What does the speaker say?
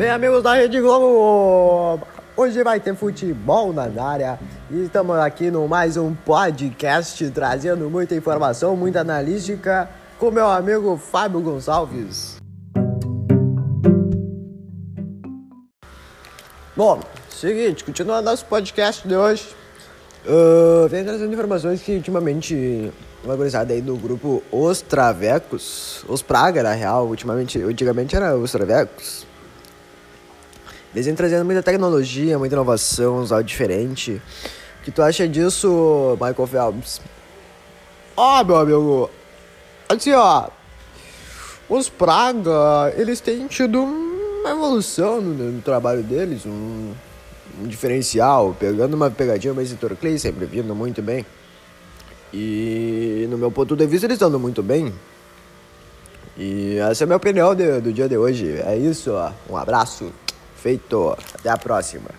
Bem, amigos da Rede Globo, hoje vai ter futebol na área e estamos aqui no mais um podcast trazendo muita informação, muita analítica com meu amigo Fábio Gonçalves. Bom, seguinte, continuando nosso podcast de hoje, uh, vem trazendo informações que ultimamente uma gurizada aí do grupo Os Travecos, Os Praga na real, ultimamente, antigamente era Os Travecos. Eles vêm trazendo muita tecnologia, muita inovação, uns áudios diferentes. O que tu acha disso, Michael Phelps? Ó, oh, meu amigo, assim ó, os Praga, eles têm tido uma evolução no, no trabalho deles, um, um, diferencial, pegando uma pegadinha, mas Vitor Clay sempre vindo muito bem. E no meu ponto de vista eles estão muito bem. E essa é a minha opinião de, do dia de hoje. É isso, ó. Um abraço. Feito. Até a próxima.